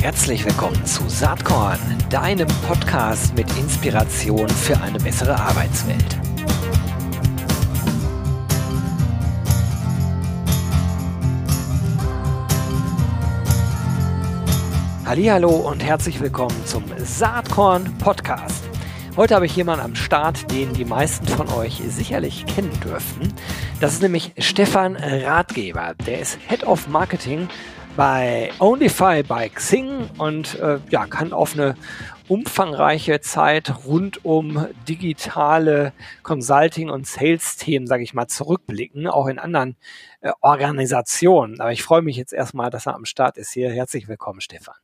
Herzlich willkommen zu Saatkorn, deinem Podcast mit Inspiration für eine bessere Arbeitswelt. Hallo und herzlich willkommen zum Saatkorn Podcast. Heute habe ich jemanden am Start, den die meisten von euch sicherlich kennen dürften. Das ist nämlich Stefan Ratgeber. Der ist Head of Marketing bei Onlyfy bei Xing und äh, ja, kann auf eine umfangreiche Zeit rund um digitale Consulting- und Sales-Themen, sage ich mal, zurückblicken, auch in anderen äh, Organisationen. Aber ich freue mich jetzt erstmal, dass er am Start ist hier. Herzlich willkommen, Stefan.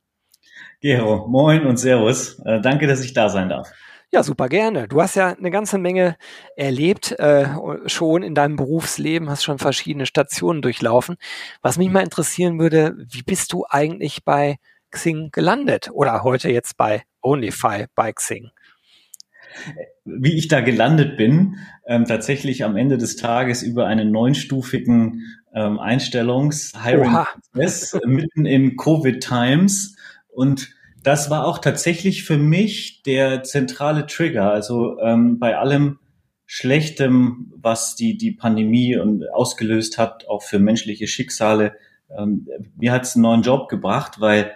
Gero, moin und Servus. Äh, danke, dass ich da sein darf. Ja, super gerne. Du hast ja eine ganze Menge erlebt, äh, schon in deinem Berufsleben, hast schon verschiedene Stationen durchlaufen. Was mich mal interessieren würde, wie bist du eigentlich bei Xing gelandet oder heute jetzt bei Onlyfy bei Xing? Wie ich da gelandet bin, ähm, tatsächlich am Ende des Tages über einen neunstufigen ähm, Einstellungs-Hiring-Prozess mitten in Covid-Times und das war auch tatsächlich für mich der zentrale Trigger. Also ähm, bei allem Schlechtem, was die, die Pandemie und ausgelöst hat, auch für menschliche Schicksale, ähm, mir hat es einen neuen Job gebracht, weil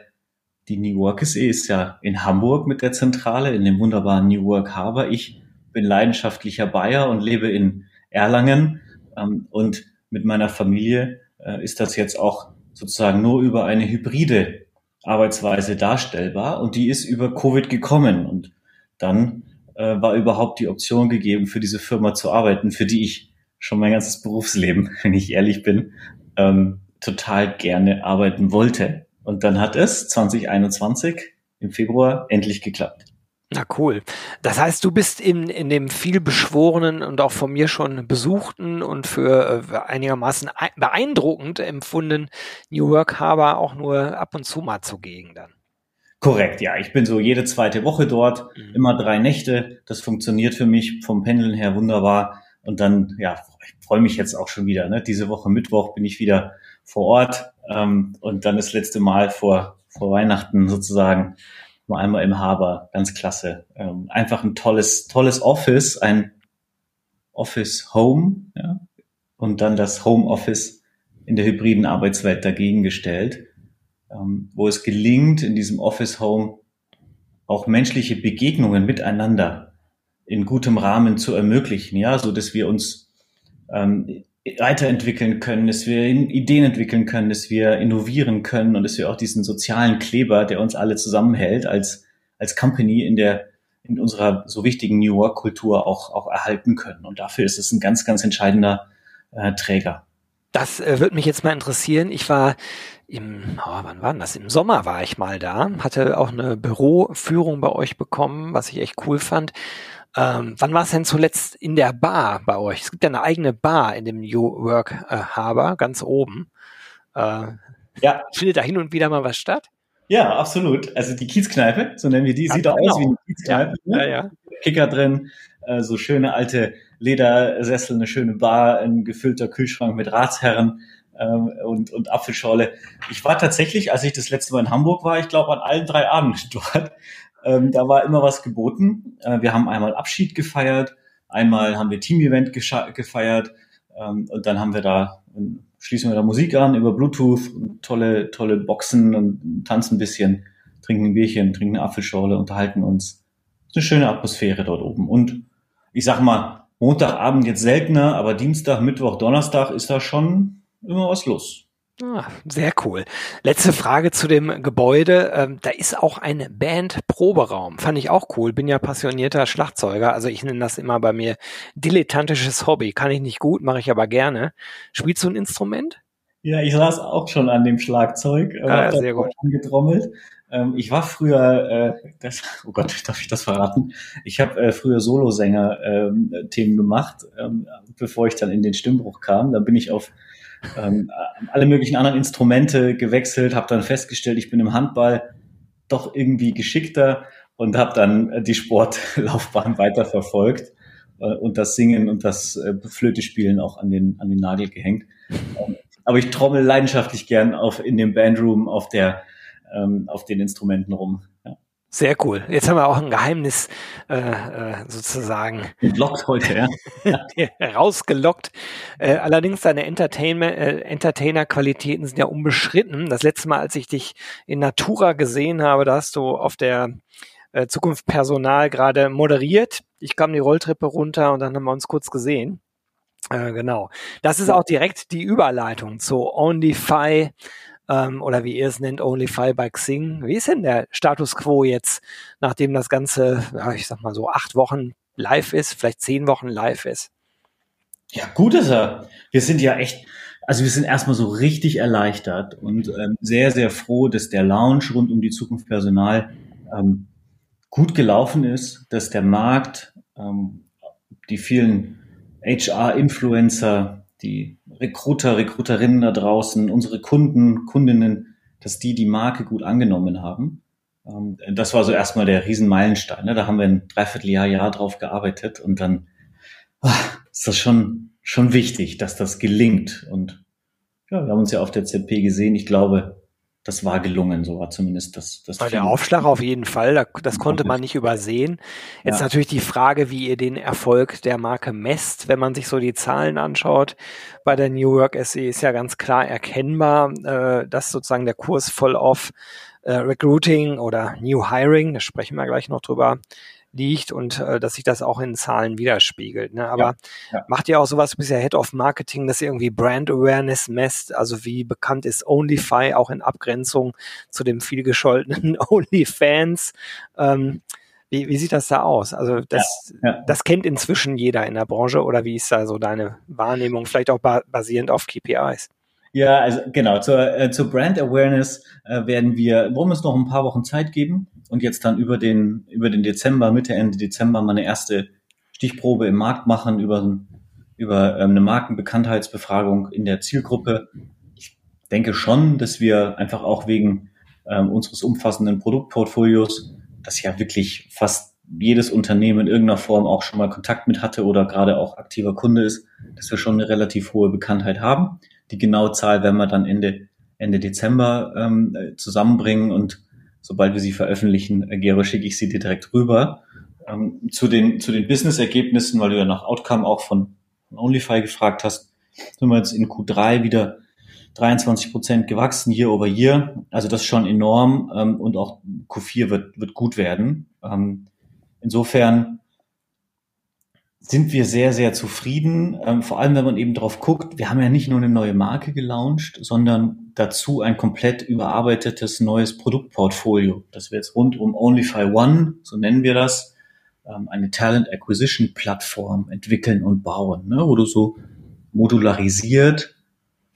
die New Work SE ist ja in Hamburg mit der Zentrale, in dem wunderbaren New Work Harbor. Ich bin leidenschaftlicher Bayer und lebe in Erlangen. Ähm, und mit meiner Familie äh, ist das jetzt auch sozusagen nur über eine hybride Arbeitsweise darstellbar und die ist über Covid gekommen und dann äh, war überhaupt die Option gegeben, für diese Firma zu arbeiten, für die ich schon mein ganzes Berufsleben, wenn ich ehrlich bin, ähm, total gerne arbeiten wollte. Und dann hat es 2021 im Februar endlich geklappt. Na cool. Das heißt, du bist in, in dem viel beschworenen und auch von mir schon besuchten und für äh, einigermaßen beeindruckend empfunden New Work Harbor auch nur ab und zu mal zugegen dann. Korrekt, ja. Ich bin so jede zweite Woche dort, mhm. immer drei Nächte. Das funktioniert für mich vom Pendeln her wunderbar. Und dann, ja, ich freue mich jetzt auch schon wieder. Ne? Diese Woche Mittwoch bin ich wieder vor Ort ähm, und dann das letzte Mal vor, vor Weihnachten sozusagen nur einmal im Haber, ganz klasse. Ähm, einfach ein tolles, tolles Office, ein Office Home, ja, und dann das Home Office in der hybriden Arbeitswelt dagegen gestellt, ähm, wo es gelingt, in diesem Office Home auch menschliche Begegnungen miteinander in gutem Rahmen zu ermöglichen, ja, so dass wir uns ähm, weiterentwickeln können, dass wir Ideen entwickeln können, dass wir innovieren können und dass wir auch diesen sozialen Kleber, der uns alle zusammenhält, als, als Company in der, in unserer so wichtigen New Work Kultur auch, auch erhalten können. Und dafür ist es ein ganz, ganz entscheidender äh, Träger. Das äh, würde mich jetzt mal interessieren. Ich war im, oh, wann war denn das? Im Sommer war ich mal da, hatte auch eine Büroführung bei euch bekommen, was ich echt cool fand. Ähm, wann war es denn zuletzt in der Bar bei euch? Es gibt ja eine eigene Bar in dem New Work äh, Harbor, ganz oben. Äh, ja. Findet da hin und wieder mal was statt? Ja, absolut. Also die Kiezkneipe, so nennen wir die, sieht auch genau. aus wie eine Kiezkneipe. Ja, ne? ja, ja. Kicker drin, äh, so schöne alte Ledersessel, eine schöne Bar, ein gefüllter Kühlschrank mit Ratsherren ähm, und, und Apfelschorle. Ich war tatsächlich, als ich das letzte Mal in Hamburg war, ich glaube an allen drei Abenden dort. Ähm, da war immer was geboten. Äh, wir haben einmal Abschied gefeiert, einmal haben wir Team-Event gefeiert ähm, und dann haben wir da, schließen wir da Musik an über Bluetooth, tolle, tolle Boxen und tanzen ein bisschen, trinken ein Bierchen, trinken eine Apfelschorle, unterhalten uns. Ist eine schöne Atmosphäre dort oben. Und ich sag mal, Montagabend jetzt seltener, aber Dienstag, Mittwoch, Donnerstag ist da schon immer was los. Ah, sehr cool. Letzte Frage zu dem Gebäude. Ähm, da ist auch ein Band-Proberaum. Fand ich auch cool. Bin ja passionierter Schlagzeuger. Also ich nenne das immer bei mir dilettantisches Hobby. Kann ich nicht gut, mache ich aber gerne. Spielst du ein Instrument? Ja, ich saß auch schon an dem Schlagzeug. Ah, ja, sehr gut. Angetrommelt. Ähm, ich war früher, äh, das, oh Gott, darf ich das verraten? Ich habe äh, früher Solosänger-Themen ähm, gemacht, ähm, bevor ich dann in den Stimmbruch kam. Da bin ich auf ähm, alle möglichen anderen Instrumente gewechselt, habe dann festgestellt, ich bin im Handball doch irgendwie geschickter und habe dann die Sportlaufbahn weiterverfolgt äh, und das Singen und das äh, Flöte spielen auch an den, an den Nagel gehängt. Ähm, aber ich trommel leidenschaftlich gern auf in dem Bandroom auf der ähm, auf den Instrumenten rum. Sehr cool. Jetzt haben wir auch ein Geheimnis äh, äh, sozusagen. Entlockt heute, ja. Rausgelockt. Äh, allerdings deine äh, Entertainer-Qualitäten sind ja unbeschritten. Das letzte Mal, als ich dich in Natura gesehen habe, da hast du auf der äh, Zukunft Personal gerade moderiert. Ich kam die Rolltreppe runter und dann haben wir uns kurz gesehen. Äh, genau. Das ist auch direkt die Überleitung zu OnlyFi ähm, oder wie ihr es nennt, OnlyFi by Xing. Wie ist denn der Status quo jetzt, nachdem das Ganze, ja, ich sag mal so acht Wochen live ist, vielleicht zehn Wochen live ist? Ja, gut ist er. Wir sind ja echt, also wir sind erstmal so richtig erleichtert und ähm, sehr, sehr froh, dass der Lounge rund um die Zukunft Personal ähm, gut gelaufen ist, dass der Markt, ähm, die vielen HR-Influencer, die Recruiter, Recruiterinnen da draußen, unsere Kunden, Kundinnen, dass die die Marke gut angenommen haben. Ähm, das war so erstmal der Riesenmeilenstein. Ne? Da haben wir ein Dreivierteljahr, Jahr drauf gearbeitet und dann ach, ist das schon, schon wichtig, dass das gelingt. Und ja, wir haben uns ja auf der ZP gesehen. Ich glaube, das war gelungen, so war zumindest das. das Bei der Aufschlag auf jeden Fall, das konnte man nicht übersehen. Jetzt ja. natürlich die Frage, wie ihr den Erfolg der Marke messt, wenn man sich so die Zahlen anschaut. Bei der New York SE ist ja ganz klar erkennbar, äh, dass sozusagen der Kurs voll auf äh, Recruiting oder New Hiring, da sprechen wir gleich noch drüber, liegt und äh, dass sich das auch in Zahlen widerspiegelt. Ne? Aber ja, ja. macht ihr auch sowas bisher Head of Marketing, dass ihr irgendwie Brand Awareness messt? Also wie bekannt ist OnlyFi auch in Abgrenzung zu dem vielgescholtenen OnlyFans? Ähm, wie, wie sieht das da aus? Also das, ja, das kennt inzwischen jeder in der Branche oder wie ist da so deine Wahrnehmung, vielleicht auch ba basierend auf KPIs? Ja, also genau, zur, äh, zur Brand Awareness äh, werden wir, wollen wir uns noch ein paar Wochen Zeit geben und jetzt dann über den, über den Dezember, Mitte, Ende Dezember mal eine erste Stichprobe im Markt machen, über, über ähm, eine Markenbekanntheitsbefragung in der Zielgruppe. Ich denke schon, dass wir einfach auch wegen ähm, unseres umfassenden Produktportfolios, das ja wirklich fast jedes Unternehmen in irgendeiner Form auch schon mal Kontakt mit hatte oder gerade auch aktiver Kunde ist, dass wir schon eine relativ hohe Bekanntheit haben. Die genaue Zahl werden wir dann Ende, Ende Dezember ähm, zusammenbringen und sobald wir sie veröffentlichen, äh, Gero, schicke ich sie dir direkt rüber. Ähm, zu den, zu den Business-Ergebnissen, weil du ja nach Outcome auch von, OnlyFi gefragt hast, sind wir jetzt in Q3 wieder 23 Prozent gewachsen, year over year. Also das ist schon enorm ähm, und auch Q4 wird, wird gut werden. Ähm, insofern sind wir sehr, sehr zufrieden. Ähm, vor allem, wenn man eben drauf guckt, wir haben ja nicht nur eine neue Marke gelauncht, sondern dazu ein komplett überarbeitetes neues Produktportfolio, das wir jetzt rund um OnlyFi One, so nennen wir das, ähm, eine Talent Acquisition Plattform entwickeln und bauen, ne, wo du so modularisiert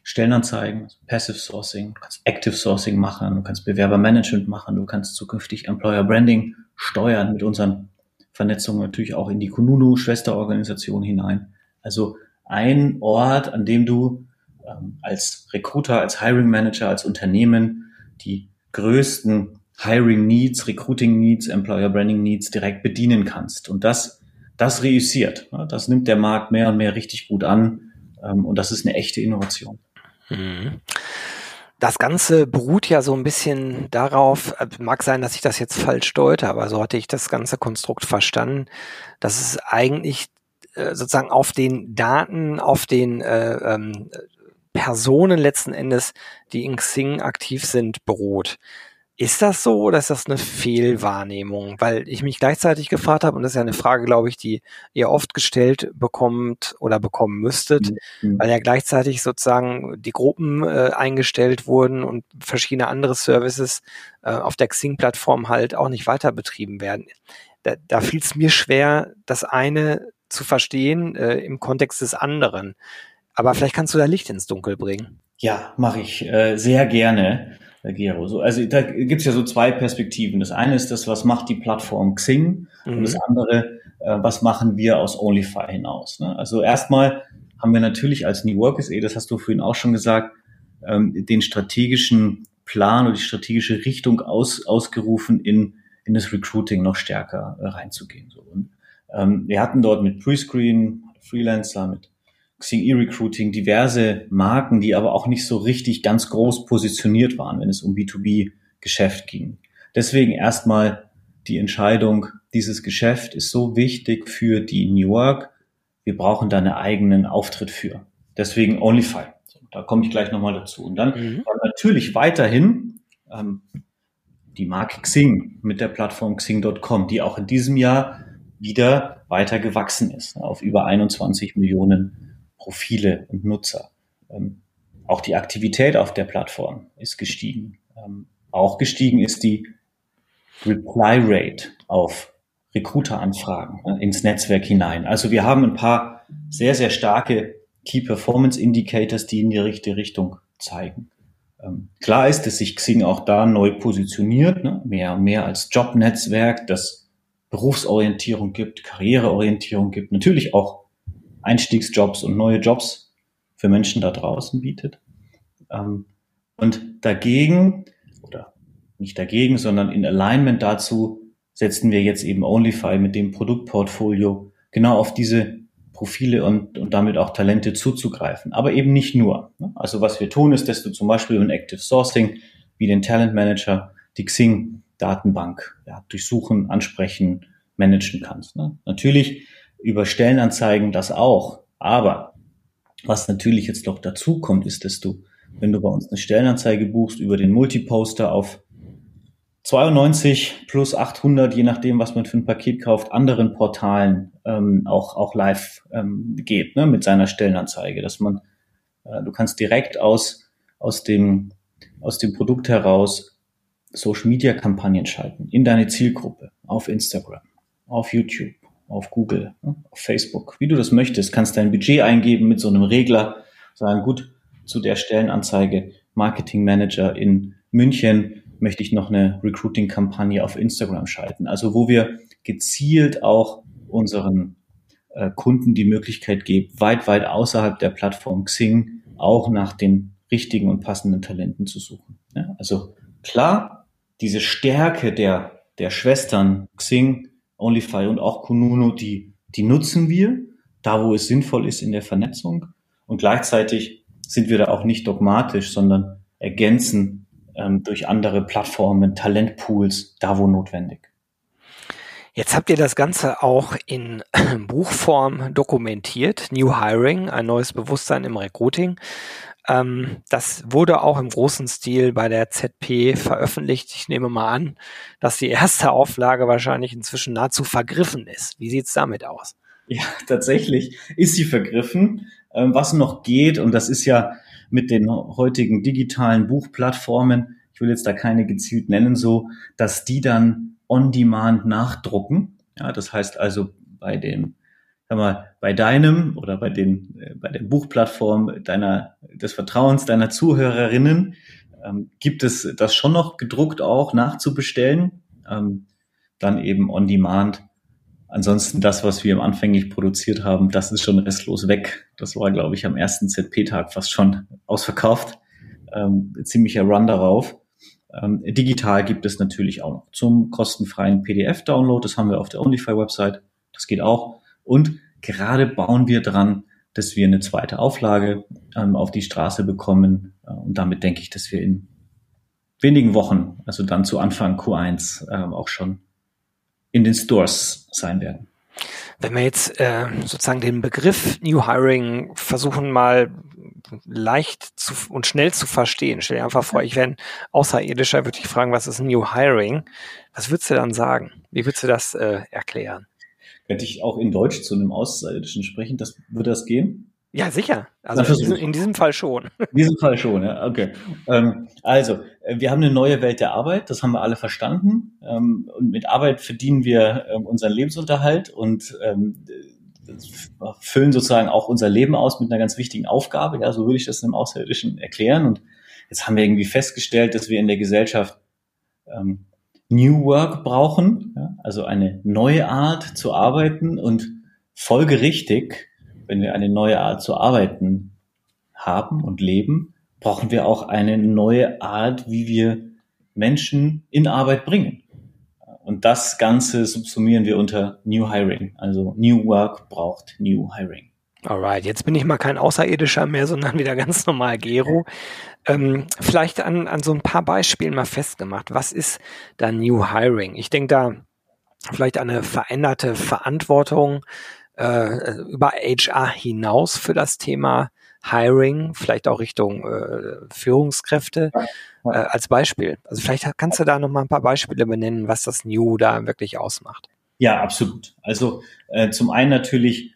Stellenanzeigen, also Passive Sourcing, du kannst Active Sourcing machen, du kannst Bewerbermanagement machen, du kannst zukünftig Employer Branding steuern mit unseren Vernetzung natürlich auch in die Kununu-Schwesterorganisation hinein. Also ein Ort, an dem du ähm, als Recruiter, als Hiring Manager, als Unternehmen die größten Hiring Needs, Recruiting Needs, Employer Branding Needs direkt bedienen kannst. Und das, das reüssiert. Das nimmt der Markt mehr und mehr richtig gut an. Ähm, und das ist eine echte Innovation. Mhm. Das Ganze beruht ja so ein bisschen darauf, äh, mag sein, dass ich das jetzt falsch deute, aber so hatte ich das ganze Konstrukt verstanden, dass es eigentlich äh, sozusagen auf den Daten, auf den äh, ähm, Personen letzten Endes, die in Xing aktiv sind, beruht. Ist das so oder ist das eine Fehlwahrnehmung? Weil ich mich gleichzeitig gefragt habe, und das ist ja eine Frage, glaube ich, die ihr oft gestellt bekommt oder bekommen müsstet, mhm. weil ja gleichzeitig sozusagen die Gruppen äh, eingestellt wurden und verschiedene andere Services äh, auf der Xing-Plattform halt auch nicht weiter betrieben werden. Da, da fiel es mir schwer, das eine zu verstehen äh, im Kontext des anderen. Aber vielleicht kannst du da Licht ins Dunkel bringen. Ja, mache ich äh, sehr gerne. Gero. So, also da gibt's ja so zwei Perspektiven. Das eine ist das, was macht die Plattform Xing mhm. und das andere, äh, was machen wir aus OnlyFi hinaus. Ne? Also erstmal haben wir natürlich als New Work SE, das hast du vorhin auch schon gesagt, ähm, den strategischen Plan oder die strategische Richtung aus, ausgerufen, in, in das Recruiting noch stärker äh, reinzugehen. So. Und, ähm, wir hatten dort mit Prescreen, Freelancer, mit Xing E-Recruiting, diverse Marken, die aber auch nicht so richtig ganz groß positioniert waren, wenn es um B2B-Geschäft ging. Deswegen erstmal die Entscheidung, dieses Geschäft ist so wichtig für die New Work, wir brauchen da einen eigenen Auftritt für. Deswegen Onlyfy. Da komme ich gleich nochmal dazu. Und dann mhm. natürlich weiterhin ähm, die Marke Xing mit der Plattform Xing.com, die auch in diesem Jahr wieder weiter gewachsen ist, auf über 21 Millionen Profile und Nutzer. Ähm, auch die Aktivität auf der Plattform ist gestiegen. Ähm, auch gestiegen ist die Reply Rate auf Recruiter-Anfragen äh, ins Netzwerk hinein. Also wir haben ein paar sehr, sehr starke Key Performance Indicators, die in die richtige Richtung zeigen. Ähm, klar ist, dass sich Xing auch da neu positioniert, ne? mehr und mehr als Jobnetzwerk, das Berufsorientierung gibt, Karriereorientierung gibt, natürlich auch Einstiegsjobs und neue Jobs für Menschen da draußen bietet. Ähm, und dagegen, oder nicht dagegen, sondern in Alignment dazu, setzen wir jetzt eben Onlyfy mit dem Produktportfolio genau auf diese Profile und, und damit auch Talente zuzugreifen. Aber eben nicht nur. Ne? Also was wir tun, ist, dass du zum Beispiel in Active Sourcing wie den Talent Manager die Xing Datenbank ja, durchsuchen, ansprechen, managen kannst. Ne? Natürlich über Stellenanzeigen das auch. Aber was natürlich jetzt noch dazu kommt, ist, dass du, wenn du bei uns eine Stellenanzeige buchst, über den Multiposter auf 92 plus 800, je nachdem, was man für ein Paket kauft, anderen Portalen ähm, auch, auch live ähm, geht ne, mit seiner Stellenanzeige, dass man, äh, du kannst direkt aus, aus, dem, aus dem Produkt heraus Social Media Kampagnen schalten in deine Zielgruppe auf Instagram, auf YouTube, auf Google, ne, auf Facebook, wie du das möchtest, kannst dein Budget eingeben mit so einem Regler, sagen, gut, zu der Stellenanzeige Marketing Manager in München möchte ich noch eine Recruiting-Kampagne auf Instagram schalten. Also wo wir gezielt auch unseren äh, Kunden die Möglichkeit geben, weit, weit außerhalb der Plattform Xing auch nach den richtigen und passenden Talenten zu suchen. Also klar, diese Stärke der, der Schwestern Xing, OnlyFi und auch Kununu, die, die nutzen wir, da wo es sinnvoll ist in der Vernetzung. Und gleichzeitig sind wir da auch nicht dogmatisch, sondern ergänzen ähm, durch andere Plattformen, Talentpools, da wo notwendig. Jetzt habt ihr das Ganze auch in Buchform dokumentiert. New Hiring, ein neues Bewusstsein im Recruiting. Ähm, das wurde auch im großen Stil bei der ZP veröffentlicht. Ich nehme mal an, dass die erste Auflage wahrscheinlich inzwischen nahezu vergriffen ist. Wie sieht's damit aus? Ja, tatsächlich ist sie vergriffen. Ähm, was noch geht, und das ist ja mit den heutigen digitalen Buchplattformen, ich will jetzt da keine gezielt nennen, so, dass die dann on demand nachdrucken. Ja, das heißt also bei den, sag mal, bei deinem oder bei den, äh, bei der Buchplattform deiner, des Vertrauens deiner Zuhörerinnen ähm, gibt es das schon noch gedruckt auch nachzubestellen. Ähm, dann eben on demand Ansonsten das, was wir anfänglich produziert haben, das ist schon restlos weg. Das war, glaube ich, am ersten ZP-Tag fast schon ausverkauft. Ähm, ziemlicher Run darauf. Ähm, digital gibt es natürlich auch noch zum kostenfreien PDF-Download. Das haben wir auf der Onlyfy-Website. Das geht auch. Und gerade bauen wir dran, dass wir eine zweite Auflage ähm, auf die Straße bekommen. Äh, und damit denke ich, dass wir in wenigen Wochen, also dann zu Anfang Q1, äh, auch schon in den Stores sein werden. Wenn wir jetzt äh, sozusagen den Begriff New Hiring versuchen mal leicht zu, und schnell zu verstehen, stell dir einfach vor, ich wäre ein Außerirdischer, würde ich fragen, was ist New Hiring? Was würdest du dann sagen? Wie würdest du das äh, erklären? Könnte ich auch in Deutsch zu einem Außerirdischen sprechen? Das, würde das gehen? Ja, sicher. Also in diesem, in diesem, Fall schon. In diesem Fall schon, ja, okay. Ähm, also, äh, wir haben eine neue Welt der Arbeit, das haben wir alle verstanden. Ähm, und mit Arbeit verdienen wir ähm, unseren Lebensunterhalt und ähm, füllen sozusagen auch unser Leben aus mit einer ganz wichtigen Aufgabe. Ja, so würde ich das im Außerirdischen erklären. Und jetzt haben wir irgendwie festgestellt, dass wir in der Gesellschaft ähm, New Work brauchen, ja, also eine neue Art zu arbeiten und folgerichtig wenn wir eine neue Art zu arbeiten haben und leben, brauchen wir auch eine neue Art, wie wir Menschen in Arbeit bringen. Und das Ganze subsumieren wir unter New Hiring. Also New Work braucht New Hiring. Alright, jetzt bin ich mal kein Außerirdischer mehr, sondern wieder ganz normal Gero. Ähm, vielleicht an, an so ein paar Beispielen mal festgemacht. Was ist da New Hiring? Ich denke da vielleicht eine veränderte Verantwortung äh, über HR hinaus für das Thema Hiring, vielleicht auch Richtung äh, Führungskräfte äh, als Beispiel. Also vielleicht kannst du da noch mal ein paar Beispiele benennen, was das New da wirklich ausmacht. Ja, absolut. Also äh, zum einen natürlich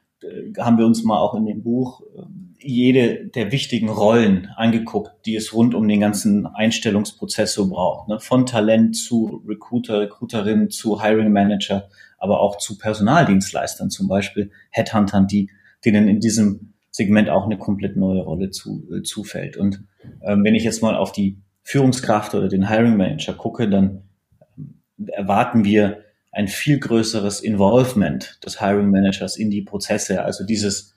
haben wir uns mal auch in dem Buch äh, jede der wichtigen Rollen angeguckt, die es rund um den ganzen Einstellungsprozess so braucht. Ne? Von Talent zu Recruiter, Recruiterin zu Hiring Manager, aber auch zu Personaldienstleistern zum Beispiel, Headhuntern, die, denen in diesem Segment auch eine komplett neue Rolle zu, äh, zufällt. Und ähm, wenn ich jetzt mal auf die Führungskraft oder den Hiring Manager gucke, dann ähm, erwarten wir ein viel größeres Involvement des Hiring Managers in die Prozesse. Also dieses,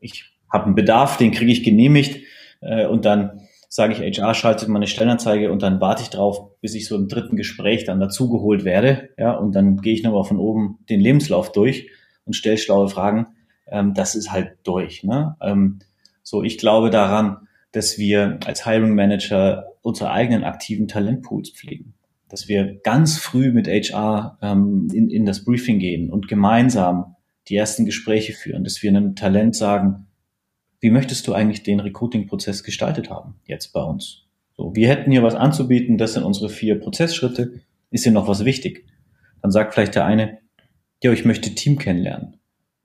ich habe einen Bedarf, den kriege ich genehmigt äh, und dann sage ich, HR schaltet mal eine Stellenanzeige und dann warte ich drauf, bis ich so im dritten Gespräch dann dazugeholt werde. Ja, und dann gehe ich nochmal von oben den Lebenslauf durch und stelle schlaue Fragen. Ähm, das ist halt durch. Ne? Ähm, so, ich glaube daran, dass wir als Hiring Manager unsere eigenen aktiven Talentpools pflegen dass wir ganz früh mit HR ähm, in, in das Briefing gehen und gemeinsam die ersten Gespräche führen, dass wir einem Talent sagen, wie möchtest du eigentlich den Recruiting-Prozess gestaltet haben jetzt bei uns? So, wir hätten hier was anzubieten, das sind unsere vier Prozessschritte. Ist hier noch was wichtig? Dann sagt vielleicht der eine, ja, ich möchte Team kennenlernen.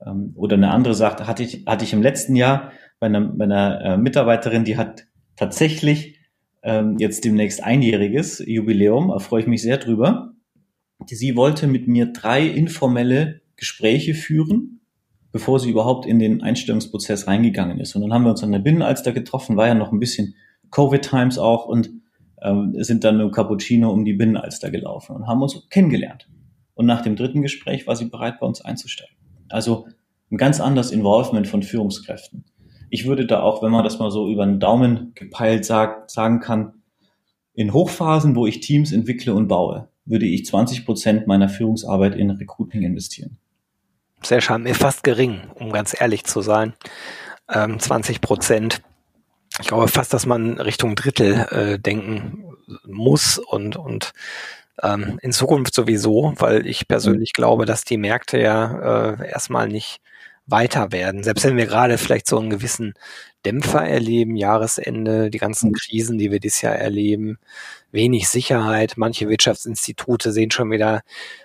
Ähm, oder eine andere sagt, hatte ich, hatte ich im letzten Jahr bei einer, bei einer äh, Mitarbeiterin, die hat tatsächlich ähm, jetzt demnächst einjähriges Jubiläum, da freue ich mich sehr drüber. Sie wollte mit mir drei informelle Gespräche führen, bevor sie überhaupt in den Einstellungsprozess reingegangen ist. Und dann haben wir uns an der Binnenalster getroffen, war ja noch ein bisschen Covid-Times auch und ähm, sind dann im Cappuccino um die Binnenalster gelaufen und haben uns kennengelernt. Und nach dem dritten Gespräch war sie bereit, bei uns einzusteigen. Also ein ganz anderes Involvement von Führungskräften ich würde da auch, wenn man das mal so über den Daumen gepeilt sagt, sagen kann, in Hochphasen, wo ich Teams entwickle und baue, würde ich 20 Prozent meiner Führungsarbeit in Recruiting investieren. Sehr schade, mir fast gering, um ganz ehrlich zu sein. Ähm, 20 Prozent. Ich glaube fast, dass man Richtung Drittel äh, denken muss und, und ähm, in Zukunft sowieso, weil ich persönlich glaube, dass die Märkte ja äh, erstmal nicht weiter werden. Selbst wenn wir gerade vielleicht so einen gewissen Dämpfer erleben, Jahresende, die ganzen mhm. Krisen, die wir dieses Jahr erleben, wenig Sicherheit. Manche Wirtschaftsinstitute sehen schon wieder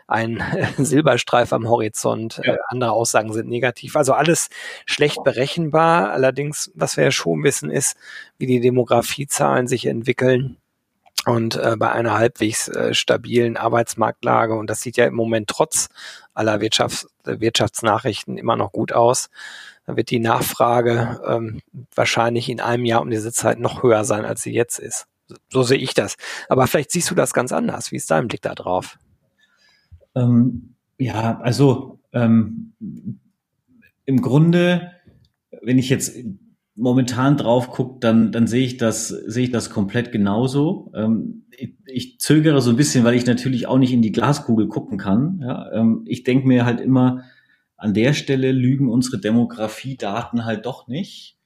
einen Silberstreif am Horizont. Ja. Äh, andere Aussagen sind negativ. Also alles schlecht berechenbar. Allerdings, was wir ja schon wissen, ist, wie die Demografiezahlen sich entwickeln und äh, bei einer halbwegs äh, stabilen Arbeitsmarktlage, und das sieht ja im Moment trotz aller Wirtschafts Wirtschaftsnachrichten immer noch gut aus, dann wird die Nachfrage ähm, wahrscheinlich in einem Jahr um diese Zeit noch höher sein, als sie jetzt ist. So sehe ich das. Aber vielleicht siehst du das ganz anders. Wie ist dein Blick da drauf? Ähm, ja, also ähm, im Grunde, wenn ich jetzt momentan drauf guckt, dann, dann sehe ich das, sehe ich das komplett genauso. Ähm, ich, zögere so ein bisschen, weil ich natürlich auch nicht in die Glaskugel gucken kann. Ja, ähm, ich denke mir halt immer, an der Stelle lügen unsere Demografiedaten halt doch nicht.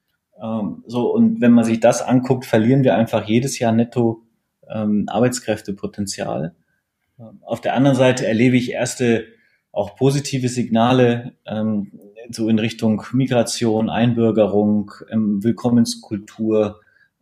Ähm, so, und wenn man sich das anguckt, verlieren wir einfach jedes Jahr netto ähm, Arbeitskräftepotenzial. Ähm, auf der anderen Seite erlebe ich erste auch positive Signale, ähm, so in Richtung Migration, Einbürgerung, ähm, Willkommenskultur,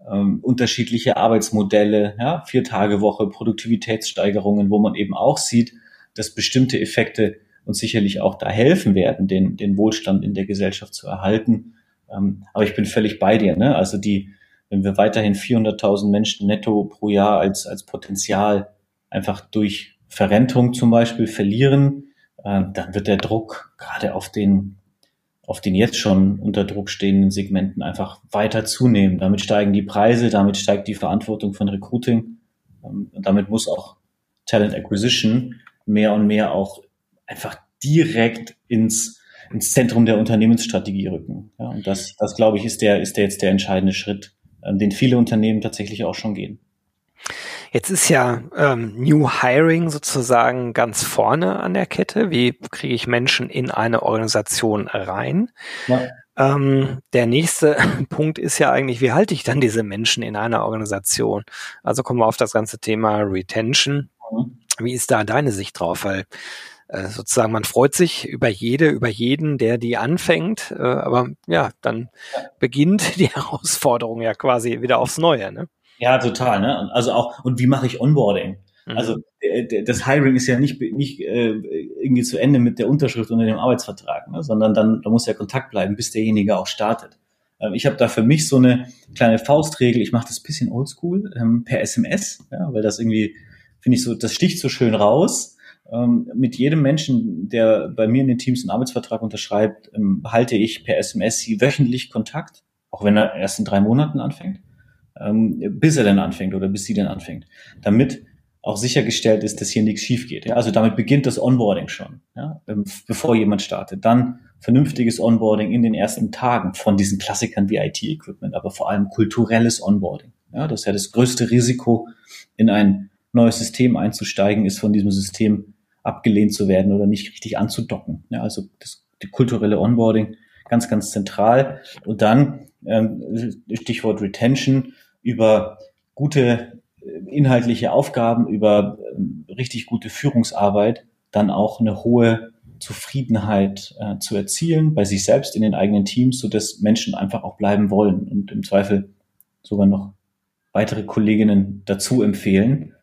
ähm, unterschiedliche Arbeitsmodelle, ja, vier Tage Woche, Produktivitätssteigerungen, wo man eben auch sieht, dass bestimmte Effekte uns sicherlich auch da helfen werden, den, den Wohlstand in der Gesellschaft zu erhalten. Ähm, aber ich bin völlig bei dir. Ne? Also die, wenn wir weiterhin 400.000 Menschen netto pro Jahr als, als Potenzial einfach durch Verrentung zum Beispiel verlieren, äh, dann wird der Druck gerade auf den auf den jetzt schon unter Druck stehenden Segmenten einfach weiter zunehmen. Damit steigen die Preise, damit steigt die Verantwortung von Recruiting ähm, und damit muss auch Talent Acquisition mehr und mehr auch einfach direkt ins, ins Zentrum der Unternehmensstrategie rücken. Ja, und das, das glaube ich, ist der, ist der jetzt der entscheidende Schritt, ähm, den viele Unternehmen tatsächlich auch schon gehen. Jetzt ist ja ähm, New Hiring sozusagen ganz vorne an der Kette. Wie kriege ich Menschen in eine Organisation rein? Ja. Ähm, der nächste Punkt ist ja eigentlich, wie halte ich dann diese Menschen in einer Organisation? Also kommen wir auf das ganze Thema Retention. Mhm. Wie ist da deine Sicht drauf? Weil äh, sozusagen man freut sich über jede, über jeden, der die anfängt, äh, aber ja, dann beginnt die Herausforderung ja quasi wieder aufs Neue. Ne? Ja, total. Ne? Also auch, und wie mache ich Onboarding? Mhm. Also äh, das Hiring ist ja nicht, nicht äh, irgendwie zu Ende mit der Unterschrift unter dem Arbeitsvertrag, ne? sondern dann da muss ja Kontakt bleiben, bis derjenige auch startet. Ähm, ich habe da für mich so eine kleine Faustregel, ich mache das bisschen oldschool ähm, per SMS, ja, weil das irgendwie, finde ich so, das sticht so schön raus. Ähm, mit jedem Menschen, der bei mir in den Teams einen Arbeitsvertrag unterschreibt, ähm, halte ich per SMS wöchentlich Kontakt, auch wenn er erst in drei Monaten anfängt, bis er dann anfängt oder bis sie dann anfängt, damit auch sichergestellt ist, dass hier nichts schief geht. Ja? Also damit beginnt das Onboarding schon, ja? Ähm, bevor jemand startet. Dann vernünftiges Onboarding in den ersten Tagen von diesen Klassikern wie IT-Equipment, aber vor allem kulturelles Onboarding. Ja? Das ist ja das größte Risiko, in ein neues System einzusteigen, ist von diesem System abgelehnt zu werden oder nicht richtig anzudocken. Ja? Also das die kulturelle Onboarding ganz, ganz zentral. Und dann ähm, Stichwort Retention über gute inhaltliche Aufgaben, über äh, richtig gute Führungsarbeit dann auch eine hohe Zufriedenheit äh, zu erzielen bei sich selbst in den eigenen Teams, so dass Menschen einfach auch bleiben wollen und im Zweifel sogar noch weitere Kolleginnen dazu empfehlen.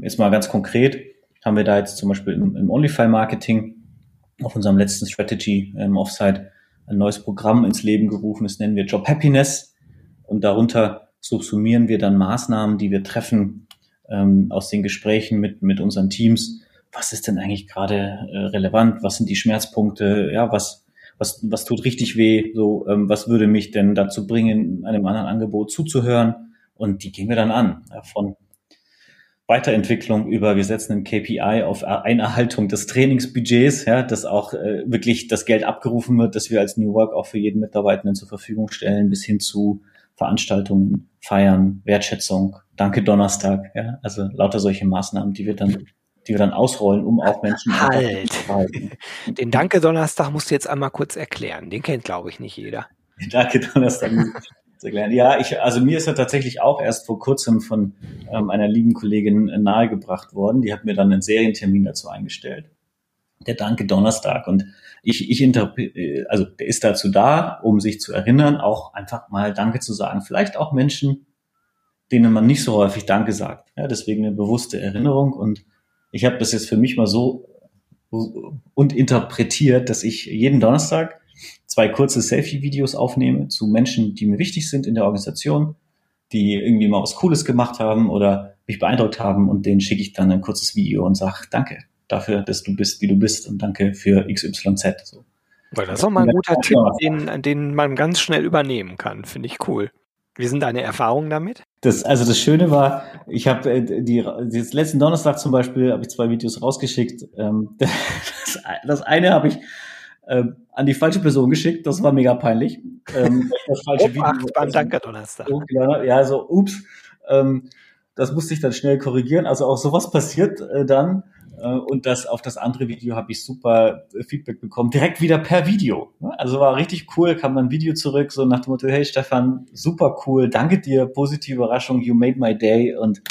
Jetzt mal ganz konkret haben wir da jetzt zum Beispiel im, im OnlyFi-Marketing auf unserem letzten Strategy ähm, Offsite ein neues Programm ins Leben gerufen. Das nennen wir Job Happiness. Und darunter subsumieren wir dann Maßnahmen, die wir treffen ähm, aus den Gesprächen mit, mit unseren Teams. Was ist denn eigentlich gerade äh, relevant? Was sind die Schmerzpunkte? Ja, was, was, was tut richtig weh? So, ähm, was würde mich denn dazu bringen, einem anderen Angebot zuzuhören? Und die gehen wir dann an. Ja, von Weiterentwicklung über, wir setzen ein KPI auf Einerhaltung des Trainingsbudgets, ja, dass auch äh, wirklich das Geld abgerufen wird, dass wir als New Work auch für jeden Mitarbeitenden zur Verfügung stellen, bis hin zu Veranstaltungen, Feiern, Wertschätzung, Danke Donnerstag, ja, also lauter solche Maßnahmen, die wir dann die wir dann ausrollen, um auch Menschen halt. Den Danke Donnerstag musst du jetzt einmal kurz erklären. Den kennt, glaube ich, nicht jeder. Den Danke Donnerstag zu erklären. Ja, ich, also mir ist er tatsächlich auch erst vor kurzem von ähm, einer lieben Kollegin nahegebracht worden. Die hat mir dann einen Serientermin dazu eingestellt. Der Danke Donnerstag. Und ich, ich interpretiere, also der ist dazu da, um sich zu erinnern, auch einfach mal Danke zu sagen. Vielleicht auch Menschen, denen man nicht so häufig Danke sagt. Ja, deswegen eine bewusste Erinnerung. Und ich habe das jetzt für mich mal so und interpretiert, dass ich jeden Donnerstag zwei kurze Selfie-Videos aufnehme zu Menschen, die mir wichtig sind in der Organisation, die irgendwie mal was Cooles gemacht haben oder mich beeindruckt haben und denen schicke ich dann ein kurzes Video und sage Danke dafür, dass du bist, wie du bist und danke für XYZ. So. Weil das ist auch mal ein guter Tipp, den, den man ganz schnell übernehmen kann. Finde ich cool. Wie sind deine Erfahrungen damit? Das, also das Schöne war, ich habe äh, die, das letzten Donnerstag zum Beispiel habe ich zwei Videos rausgeschickt. Ähm, das, das eine habe ich äh, an die falsche Person geschickt, das war mega peinlich. Ähm, das falsche Video. Ach, beim Danke Donnerstag. Ja, so ups. Ähm, das musste ich dann schnell korrigieren. Also auch sowas passiert äh, dann. Äh, und das auf das andere Video habe ich super äh, Feedback bekommen, direkt wieder per Video. Also war richtig cool, kam dann ein Video zurück, so nach dem Motto, hey Stefan, super cool, danke dir, positive Überraschung, you made my day und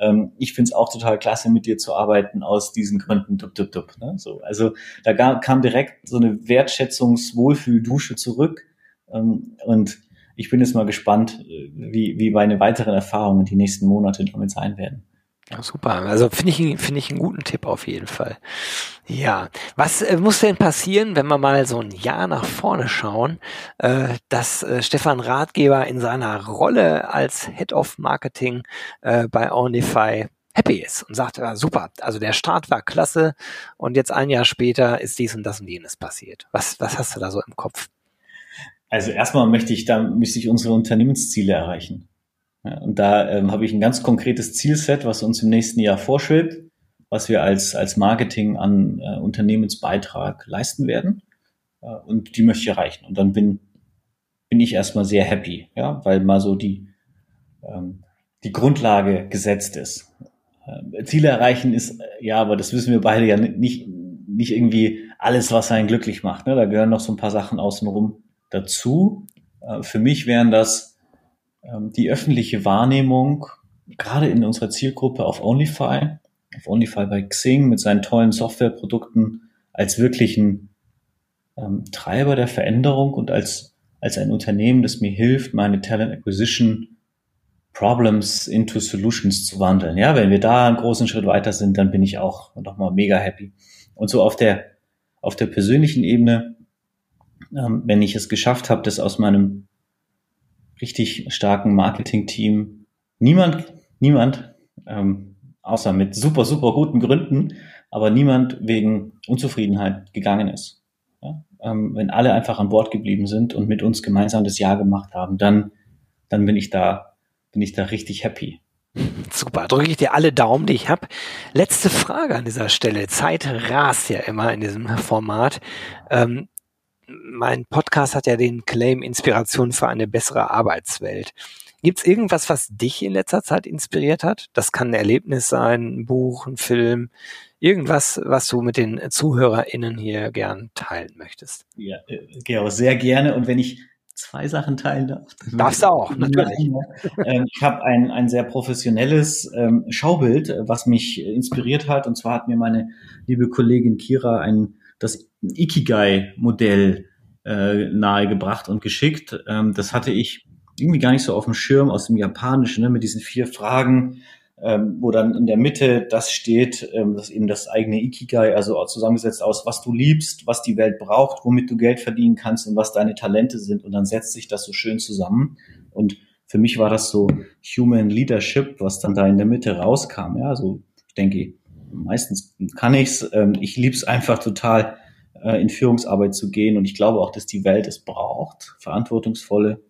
ähm, ich find's auch total klasse, mit dir zu arbeiten aus diesen Gründen. Dup, dup, dup, ne? so, also da kam direkt so eine Wertschätzungs-Wohlfühl-Dusche zurück ähm, und ich bin jetzt mal gespannt, äh, wie, wie meine weiteren Erfahrungen die nächsten Monate damit sein werden. Super. Also finde ich, finde ich einen guten Tipp auf jeden Fall. Ja. Was äh, muss denn passieren, wenn wir mal so ein Jahr nach vorne schauen, äh, dass äh, Stefan Ratgeber in seiner Rolle als Head of Marketing äh, bei Onify happy ist und sagt, ja, super, also der Start war klasse und jetzt ein Jahr später ist dies und das und jenes passiert. Was, was hast du da so im Kopf? Also erstmal möchte ich da, möchte ich unsere Unternehmensziele erreichen. Und da ähm, habe ich ein ganz konkretes Zielset, was uns im nächsten Jahr vorschwebt, was wir als, als Marketing an äh, Unternehmensbeitrag leisten werden. Äh, und die möchte ich erreichen. Und dann bin, bin ich erstmal sehr happy, ja, weil mal so die, ähm, die Grundlage gesetzt ist. Äh, Ziele erreichen ist, äh, ja, aber das wissen wir beide ja nicht, nicht irgendwie alles, was einen glücklich macht. Ne? Da gehören noch so ein paar Sachen außenrum dazu. Äh, für mich wären das die öffentliche Wahrnehmung, gerade in unserer Zielgruppe auf OnlyFi, auf OnlyFi bei Xing mit seinen tollen Softwareprodukten als wirklichen ähm, Treiber der Veränderung und als, als ein Unternehmen, das mir hilft, meine Talent Acquisition Problems into Solutions zu wandeln. Ja, wenn wir da einen großen Schritt weiter sind, dann bin ich auch nochmal mega happy. Und so auf der, auf der persönlichen Ebene, ähm, wenn ich es geschafft habe, das aus meinem richtig starken Marketing-Team niemand, niemand, ähm, außer mit super, super guten Gründen, aber niemand wegen Unzufriedenheit gegangen ist. Ja? Ähm, wenn alle einfach an Bord geblieben sind und mit uns gemeinsam das Jahr gemacht haben, dann, dann bin ich da, bin ich da richtig happy. Super, drücke ich dir alle Daumen, die ich habe. Letzte Frage an dieser Stelle. Zeit rast ja immer in diesem Format. Ähm, mein Podcast hat ja den Claim Inspiration für eine bessere Arbeitswelt. Gibt es irgendwas, was dich in letzter Zeit inspiriert hat? Das kann ein Erlebnis sein, ein Buch, ein Film, irgendwas, was du mit den ZuhörerInnen hier gern teilen möchtest. Ja, äh, Gero, sehr gerne. Und wenn ich zwei Sachen teilen darf. Darfst du auch, natürlich. Ähm, ich habe ein, ein sehr professionelles ähm, Schaubild, was mich inspiriert hat. Und zwar hat mir meine liebe Kollegin Kira ein, das Ikigai-Modell äh, nahegebracht und geschickt. Ähm, das hatte ich irgendwie gar nicht so auf dem Schirm aus dem Japanischen, ne, mit diesen vier Fragen ähm, wo dann in der Mitte das steht, ähm, das eben das eigene Ikigai, also zusammengesetzt aus, was du liebst, was die Welt braucht, womit du Geld verdienen kannst und was deine Talente sind. Und dann setzt sich das so schön zusammen. Und für mich war das so Human Leadership, was dann da in der Mitte rauskam. Ja, also ich denke, meistens kann ich's. Ähm, ich lieb's einfach total, äh, in Führungsarbeit zu gehen. Und ich glaube auch, dass die Welt es braucht, verantwortungsvolle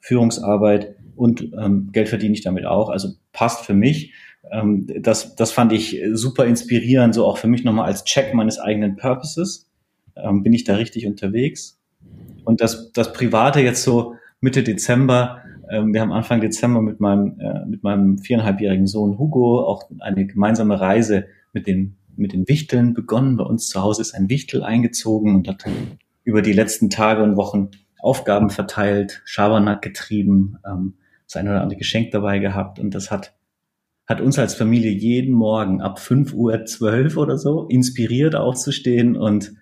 Führungsarbeit und ähm, Geld verdiene ich damit auch. Also passt für mich. Ähm, das, das fand ich super inspirierend, so auch für mich nochmal als Check meines eigenen Purposes. Ähm, bin ich da richtig unterwegs? Und das, das Private jetzt so Mitte Dezember, ähm, wir haben Anfang Dezember mit meinem, äh, mit meinem viereinhalbjährigen Sohn Hugo auch eine gemeinsame Reise mit den, mit den Wichteln begonnen. Bei uns zu Hause ist ein Wichtel eingezogen und hat über die letzten Tage und Wochen Aufgaben verteilt, Schabernack getrieben, ähm, das eine oder andere Geschenk dabei gehabt und das hat hat uns als Familie jeden Morgen ab 5 Uhr 12 oder so inspiriert aufzustehen und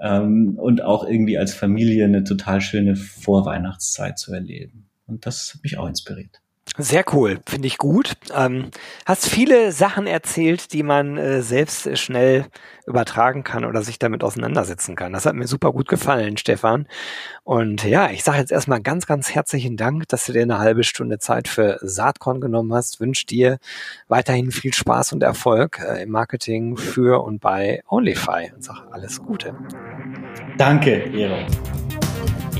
ähm, und auch irgendwie als Familie eine total schöne Vorweihnachtszeit zu erleben. Und das hat mich auch inspiriert. Sehr cool, finde ich gut. Ähm, hast viele Sachen erzählt, die man äh, selbst schnell übertragen kann oder sich damit auseinandersetzen kann. Das hat mir super gut gefallen, Stefan. Und ja, ich sage jetzt erstmal ganz, ganz herzlichen Dank, dass du dir eine halbe Stunde Zeit für Saatkorn genommen hast. Wünsche dir weiterhin viel Spaß und Erfolg äh, im Marketing für und bei OnlyFi und sage alles Gute. Danke, Ero.